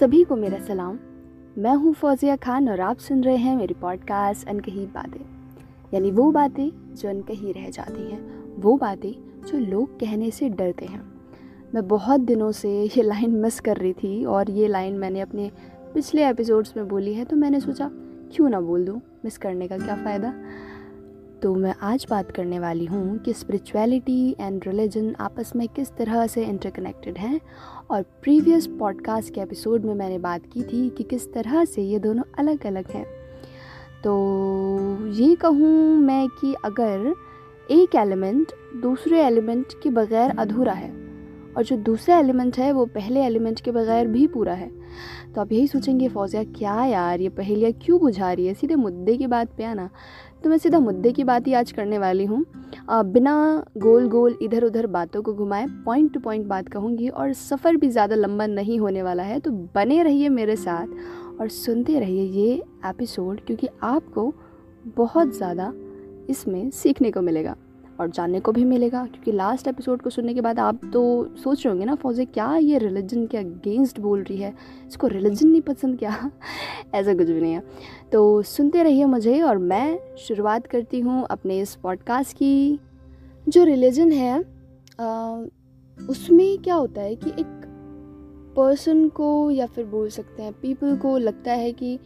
सभी को मेरा सलाम। मैं हूँ फौजिया खान और आप सुन रहे हैं मेरी पॉडकास्ट अनकही बातें। यानी वो बातें जो अनकही रह जाती हैं, वो बातें जो लोग कहने से डरते हैं। मैं बहुत दिनों से ये लाइन मिस कर रही थी और ये लाइन मैंने अपने पिछले एपिसोड्स में बोली है तो मैंने सोचा, क्यों ना बोल दूँ? मिस करने का क्या फ़ायदा? तो मैं आज बात करने वाली हूँ कि स्पिरिचुअलिटी एंड रिलीजन आपस में किस तरह से इंटरकनेक्टेड हैं और प्रीवियस पॉडकास्ट के एपिसोड में मैंने बात की थी कि किस तरह से ये दोनों अलग अलग हैं। तो ये कहूँ मैं कि अगर एक एलिमेंट दूसरे एलिमेंट के बगैर अधूरा है और जो दूसरा एलिमेंट है वो पहले एलिमेंट के बगैर भी पूरा है तो आप यही सोचेंगे, फौजिया, क्या यार, ये पहेलियाँ क्यों बुझा रही है? सीधे मुद्दे की बात पे आना। तो मैं सीधा मुद्दे की बात ही आज करने वाली हूँ। बिना गोल गोल इधर उधर बातों को घुमाए पॉइंट टू पॉइंट बात कहूँगी और सफ़र भी ज़्यादा लंबा नहीं होने वाला है तो बने रहिए मेरे साथ और सुनते रहिए ये एपिसोड क्योंकि आपको बहुत ज़्यादा इसमें सीखने को मिलेगा। और जानने को भी मिलेगा क्योंकि लास्ट एपिसोड को सुनने के बाद आप तो सोच रहे होंगे ना फौजे क्या ये रिलीजन के अगेंस्ट बोल रही है? इसको रिलीजन नहीं पसंद क्या? ऐसा कुछ भी नहीं है। तो सुनते रहिए मुझे और मैं शुरुआत करती हूँ अपने इस पॉडकास्ट की। जो रिलीजन है आ, उसमें क्या होता है कि एक पर्सन को या फिर बोल सकते हैं पीपल को लगता है कि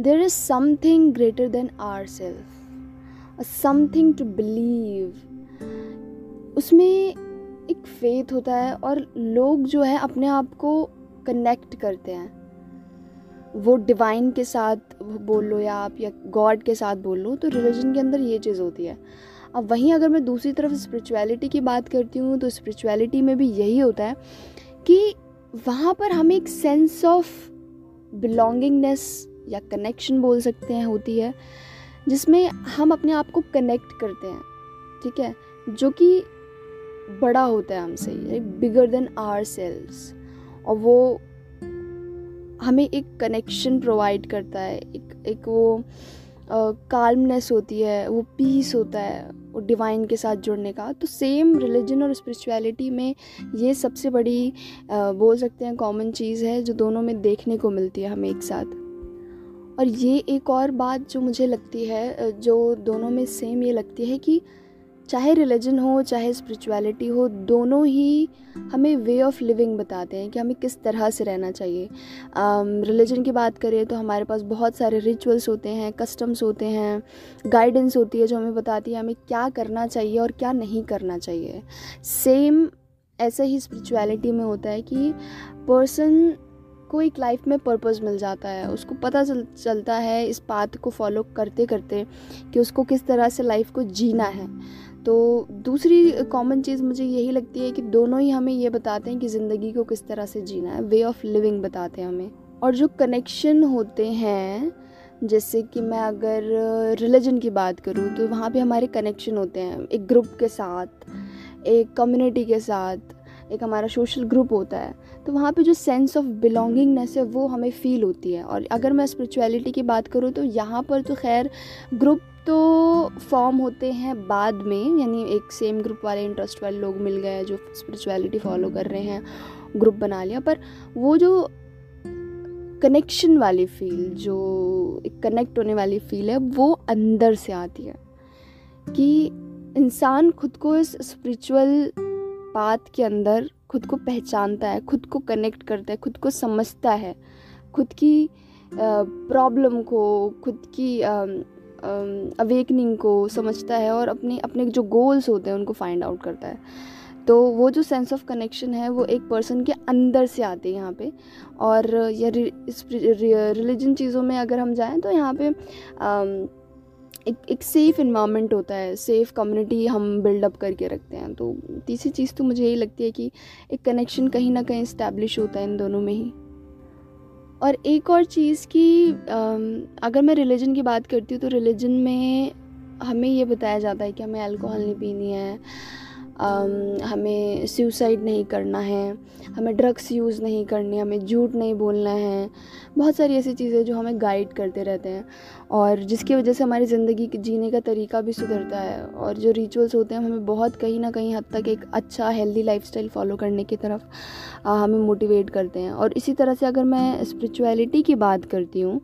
there is something greater than our self something to believe उसमें एक फेथ होता है और लोग जो है अपने आप को कनेक्ट करते हैं। वो डिवाइन के साथ बोल लो या आप या गॉड के साथ बोल लो तो रिलीजन के अंदर ये चीज़ होती है। अब वहीं अगर मैं दूसरी तरफ़ स्पिरिचुअलिटी की बात करती हूँ तो स्पिरिचुअलिटी में भी यही होता है कि वहाँ पर हमें एक सेंस ऑफ़ बिलोंगिंगनेस या कनेक्शन बोल सकते हैं, होती है। जिसमें हम अपने आप को कनेक्ट करते हैं ठीक है? जो कि बड़ा होता है हमसे बिगर देन आर सेल्स और वो हमें एक कनेक्शन प्रोवाइड करता है एक एक वो काल्मनेस होती है वो पीस होता है वो डिवाइन के साथ जुड़ने का। तो सेम रिलीजन और स्पिरिचुअलिटी में ये सबसे बड़ी आ, बोल सकते हैं कॉमन चीज़ है जो दोनों में देखने को मिलती है हमें एक साथ। और ये एक और बात जो मुझे लगती है जो दोनों में सेम ये लगती है कि चाहे रिलीजन हो चाहे स्पिरिचुअलिटी हो दोनों ही हमें वे ऑफ़ लिविंग बताते हैं कि हमें किस तरह से रहना चाहिए। रिलीजन um, की बात करें तो हमारे पास बहुत सारे रिचुअल्स होते हैं कस्टम्स होते हैं गाइडेंस होती है जो हमें बताती है हमें क्या करना चाहिए और क्या नहीं करना चाहिए। सेम ऐसा ही स्पिरिचुअलिटी में होता है कि पर्सन को एक लाइफ में पर्पस मिल जाता है, उसको पता चल, चलता है इस बात को फॉलो करते करते कि उसको किस तरह से लाइफ को जीना है। तो दूसरी कॉमन चीज़ मुझे यही लगती है कि दोनों ही हमें ये बताते हैं कि ज़िंदगी को किस तरह से जीना है वे ऑफ़ लिविंग बताते हैं हमें। और जो कनेक्शन होते हैं, जैसे कि मैं अगर रिलीजन की बात करूँ तो वहाँ पे हमारे कनेक्शन होते हैं, एक ग्रुप के साथ, एक कम्युनिटी के साथ एक हमारा सोशल ग्रुप होता है तो वहाँ पे जो सेंस ऑफ़ बिलोंगिंगनेस है, वो हमें फील होती है। और अगर मैं स्पिरिचुअलिटी की बात करूँ तो यहाँ पर तो खैर ग्रुप तो फॉर्म होते हैं बाद में, यानी एक सेम ग्रुप वाले इंटरेस्ट वाले लोग मिल गए जो स्पिरिचुअलिटी फॉलो कर रहे हैं ग्रुप बना लिया। पर वो जो कनेक्शन वाली फील जो एक कनेक्ट होने वाली फील है, वो अंदर से आती है। कि इंसान खुद को इस स्पिरिचुअल बात के अंदर खुद को पहचानता है, खुद को कनेक्ट करता है, खुद को समझता है, खुद की प्रॉब्लम को, खुद की अवेकनिंग को समझता है और अपने अपने जो गोल्स होते हैं उनको फाइंड आउट करता है। तो वो जो सेंस ऑफ़ कनेक्शन है वो एक पर्सन के अंदर से आते हैं यहाँ पे और या रिलीजन चीज़ों में अगर हम जाएँ तो यहाँ पे एक एक सेफ़ इन्वामेंट होता है सेफ़ कम्युनिटी हम बिल्डअप करके रखते हैं। तो तीसरी चीज़ तो मुझे यही लगती है कि एक कनेक्शन कहीं ना कहीं इस्टेब्लिश होता है इन दोनों में ही। और एक और चीज़ की अगर मैं रिलीजन की बात करती हूँ तो रिलीजन में हमें ये बताया जाता है कि हमें अल्कोहल नहीं पीनी है। हमें सुसाइड नहीं करना है, हमें ड्रग्स यूज़ नहीं करने, हमें झूठ नहीं बोलना है, बहुत सारी ऐसी चीज़ें जो हमें गाइड करते रहते हैं और जिसकी वजह से हमारी ज़िंदगी जीने का तरीका भी सुधरता है और जो रिचुअल्स होते हैं, हमें बहुत कहीं ना कहीं हद तक एक अच्छा हेल्दी लाइफस्टाइल फॉलो करने की तरफ़ हमें मोटिवेट करते हैं। और इसी तरह से अगर मैं स्पिरिचुअलिटी की बात करती हूँ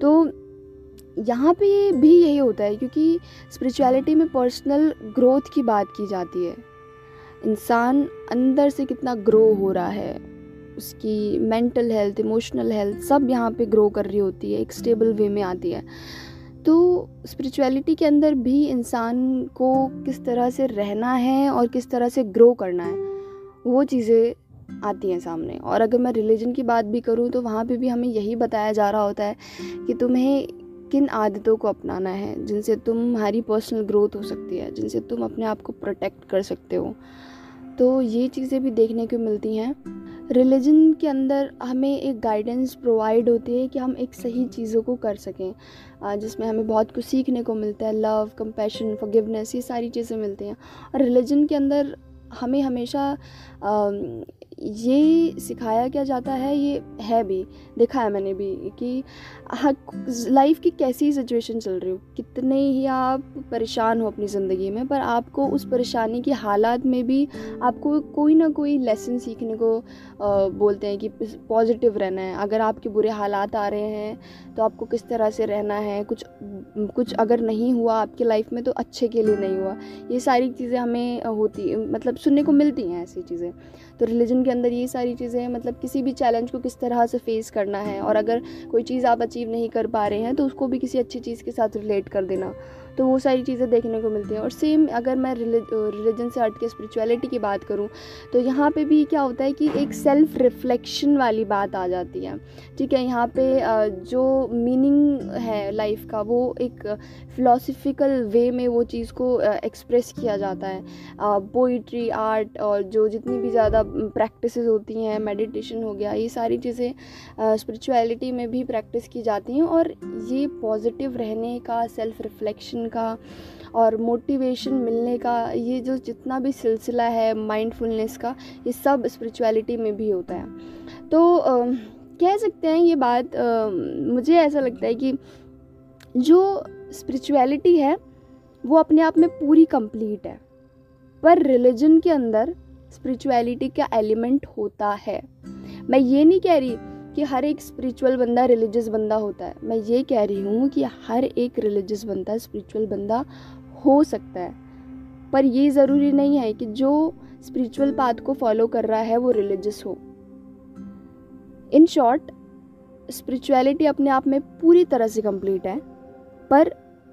तो यहाँ पे भी यही होता है क्योंकि स्पिरिचुअलिटी में पर्सनल ग्रोथ की बात की जाती है। इंसान अंदर से कितना ग्रो हो रहा है, उसकी मेंटल हेल्थ इमोशनल हेल्थ सब यहाँ पे ग्रो कर रही होती है, एक स्टेबल वे में आती है। तो स्पिरिचुअलिटी के अंदर भी इंसान को किस तरह से रहना है और किस तरह से ग्रो करना है, वो चीज़ें आती हैं सामने। और अगर मैं रिलीजन की बात भी करूँ तो वहाँ पे भी हमें यही बताया जा रहा होता है कि तुम्हें किन आदतों को अपनाना है, जिनसे तुम्हारी पर्सनल ग्रोथ हो सकती है, जिनसे तुम अपने आप को प्रोटेक्ट कर सकते हो। तो ये चीज़ें भी देखने को मिलती हैं। रिलीजन के अंदर हमें एक गाइडेंस प्रोवाइड होती है कि हम एक सही चीज़ों को कर सकें। जिसमें हमें बहुत कुछ सीखने को मिलता है लव कंपैशन फॉरगिवनेस ये सारी चीज़ें मिलती हैं। और रिलीजन के अंदर हमें हमेशा ये सिखाया क्या जाता है, ये है भी देखा है मैंने भी कि लाइफ की कैसी सिचुएशन चल रही हो। कितने ही आप परेशान हो अपनी ज़िंदगी में, पर आपको उस परेशानी की हालात में भी आपको कोई ना कोई लेसन सीखने को बोलते हैं कि पॉजिटिव रहना है। अगर आपके बुरे हालात आ रहे हैं तो आपको किस तरह से रहना है, कुछ कुछ अगर नहीं हुआ आपकी लाइफ में तो अच्छे के लिए नहीं हुआ। ये सारी चीज़ें हमें होती मतलब सुनने को मिलती हैं ऐसी चीज़ें। तो रिलीजन के अंदर ये सारी चीज़ें मतलब किसी भी चैलेंज को किस तरह से फेस करना है, और अगर कोई चीज़ आप अचीव नहीं कर पा रहे हैं तो उसको भी किसी अच्छी चीज़ के साथ रिलेट कर देना। तो वो सारी चीज़ें देखने को मिलती हैं। और सेम अगर मैं रिलीजन से हट के स्परिचुअलिटी की बात करूँ तो यहाँ पे भी क्या होता है कि एक सेल्फ रिफ्लेक्शन वाली बात आ जाती है। ठीक है, यहाँ पे जो मीनिंग है लाइफ का, वो एक फ़िलासफ़िकल वे में वो चीज़ को एक्सप्रेस किया जाता है। पोइट्री आर्ट और जो जितनी भी ज़्यादा प्रैक्टिस होती हैं मेडिटेशन हो गया, ये सारी चीज़ें स्पिरिचुअलिटी में भी प्रैक्टिस की जाती हैं। और ये पॉजिटिव रहने का सेल्फ रिफ्लेक्शन का और मोटिवेशन मिलने का ये जो जितना भी सिलसिला है माइंडफुलनेस का ये सब स्पिरिचुअलिटी में भी होता है। तो आ, कह सकते हैं ये बात आ, मुझे ऐसा लगता है कि जो स्पिरिचुअलिटी है वो अपने आप में पूरी कंप्लीट है। पर रिलीजन के अंदर स्पिरिचुअलिटी का एलिमेंट होता है। मैं ये नहीं कह रही कि हर एक स्पिरिचुअल बंदा रिलीजियस बंदा होता है। मैं ये कह रही हूँ कि हर एक रिलीजियस बंदा स्पिरिचुअल बंदा हो सकता है। पर ये ज़रूरी नहीं है कि जो स्पिरिचुअल पाथ को फॉलो कर रहा है वो रिलीजियस हो। इन शॉर्ट स्पिरिचुअलिटी अपने आप में पूरी तरह से कंप्लीट है, पर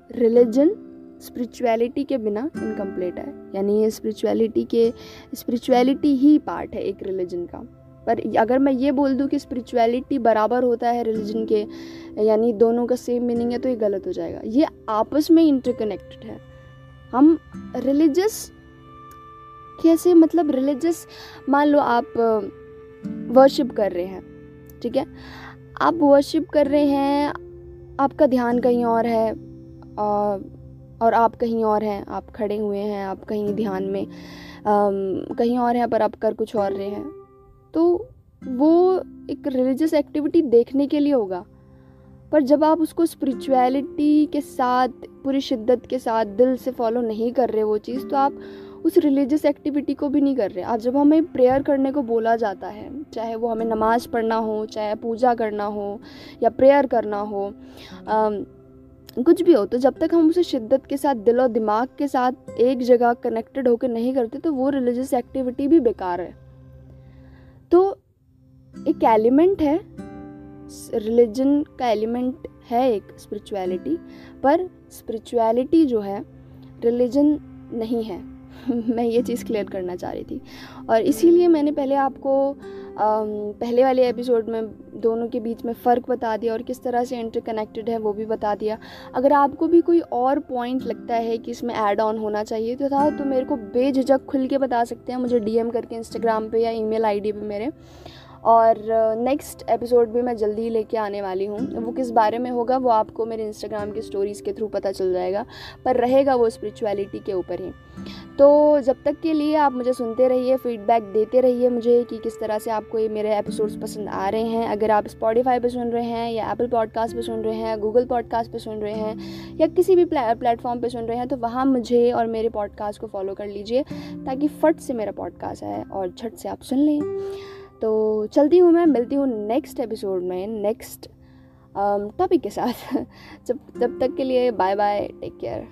रिलीजन स्पिरिचुअलिटी के बिना इनकम्प्लीट है। यानी ये स्पिरिचुअलिटी के स्पिरिचुअलिटी ही पार्ट है एक रिलीजन का। पर अगर मैं ये बोल दूँ कि स्पिरिचुअलिटी बराबर होता है रिलीजन के, यानी दोनों का सेम मीनिंग है तो ये गलत हो जाएगा। ये आपस में इंटरकनेक्टेड है। हम रिलीजस कैसे मतलब रिलीजस मान लो आप वर्शिप कर रहे हैं, ठीक है? आप वर्शिप कर रहे हैं, आपका ध्यान कहीं और है और आप कहीं और हैं, आप खड़े हुए हैं, आप कहीं ध्यान में कहीं और हैं, पर आप कर कुछ और रहे हैं। तो वो एक रिलीजियस एक्टिविटी देखने के लिए होगा। पर जब आप उसको स्पिरिचुअलिटी के साथ पूरी शिद्दत के साथ दिल से फॉलो नहीं कर रहे वो चीज़ तो आप उस रिलीजियस एक्टिविटी को भी नहीं कर रहे। आज जब हमें प्रेयर करने को बोला जाता है चाहे वो हमें नमाज़ पढ़ना हो चाहे पूजा करना हो या प्रेयर करना हो आ, कुछ भी हो तो जब तक हम उसे शिद्दत के साथ दिल और दिमाग के साथ एक जगह कनेक्टेड होकर नहीं करते तो वो रिलीजियस एक्टिविटी भी बेकार है। एक एलिमेंट है रिलीजन का एलिमेंट है एक स्पिरिचुअलिटी पर स्पिरिचुअलिटी जो है रिलीजन नहीं है। मैं ये चीज़ क्लियर करना चाह रही थी। और इसीलिए मैंने पहले आपको पहले वाले एपिसोड में दोनों के बीच में फ़र्क बता दिया और किस तरह से इंटरकनेक्टेड है वो भी बता दिया। अगर आपको भी कोई और पॉइंट लगता है कि इसमें ऐड ऑन होना चाहिए तो था तो मेरे को बेझिझक खुल के बता सकते हैं। मुझे डीएम करके इंस्टाग्राम पे या ईमेल आईडी पे मेरे। और नेक्स्ट एपिसोड भी मैं जल्दी ही लेके आने वाली हूँ। वो किस बारे में होगा, वो आपको मेरे इंस्टाग्राम की स्टोरीज़ के थ्रू पता चल जाएगा, पर रहेगा वो स्पिरिचुअलिटी के ऊपर ही। तो जब तक के लिए आप मुझे सुनते रहिए फीडबैक देते रहिए मुझे कि किस तरह से आपको ये मेरे एपिसोड्स पसंद आ रहे हैं। अगर आप स्पॉटिफाई पर सुन रहे हैं या एप्पल पॉडकास्ट पर सुन रहे हैं गूगल पॉडकास्ट पर सुन रहे हैं या किसी भी प्लेटफॉर्म पर सुन रहे हैं तो वहाँ मुझे और मेरे पॉडकास्ट को फॉलो कर लीजिए, ताकि फट से मेरा पॉडकास्ट आए और झट से आप सुन लें। तो चलती हूँ मैं, मिलती हूँ नेक्स्ट एपिसोड में नेक्स्ट टॉपिक के साथ। जब तब तक के लिए बाय बाय टेक केयर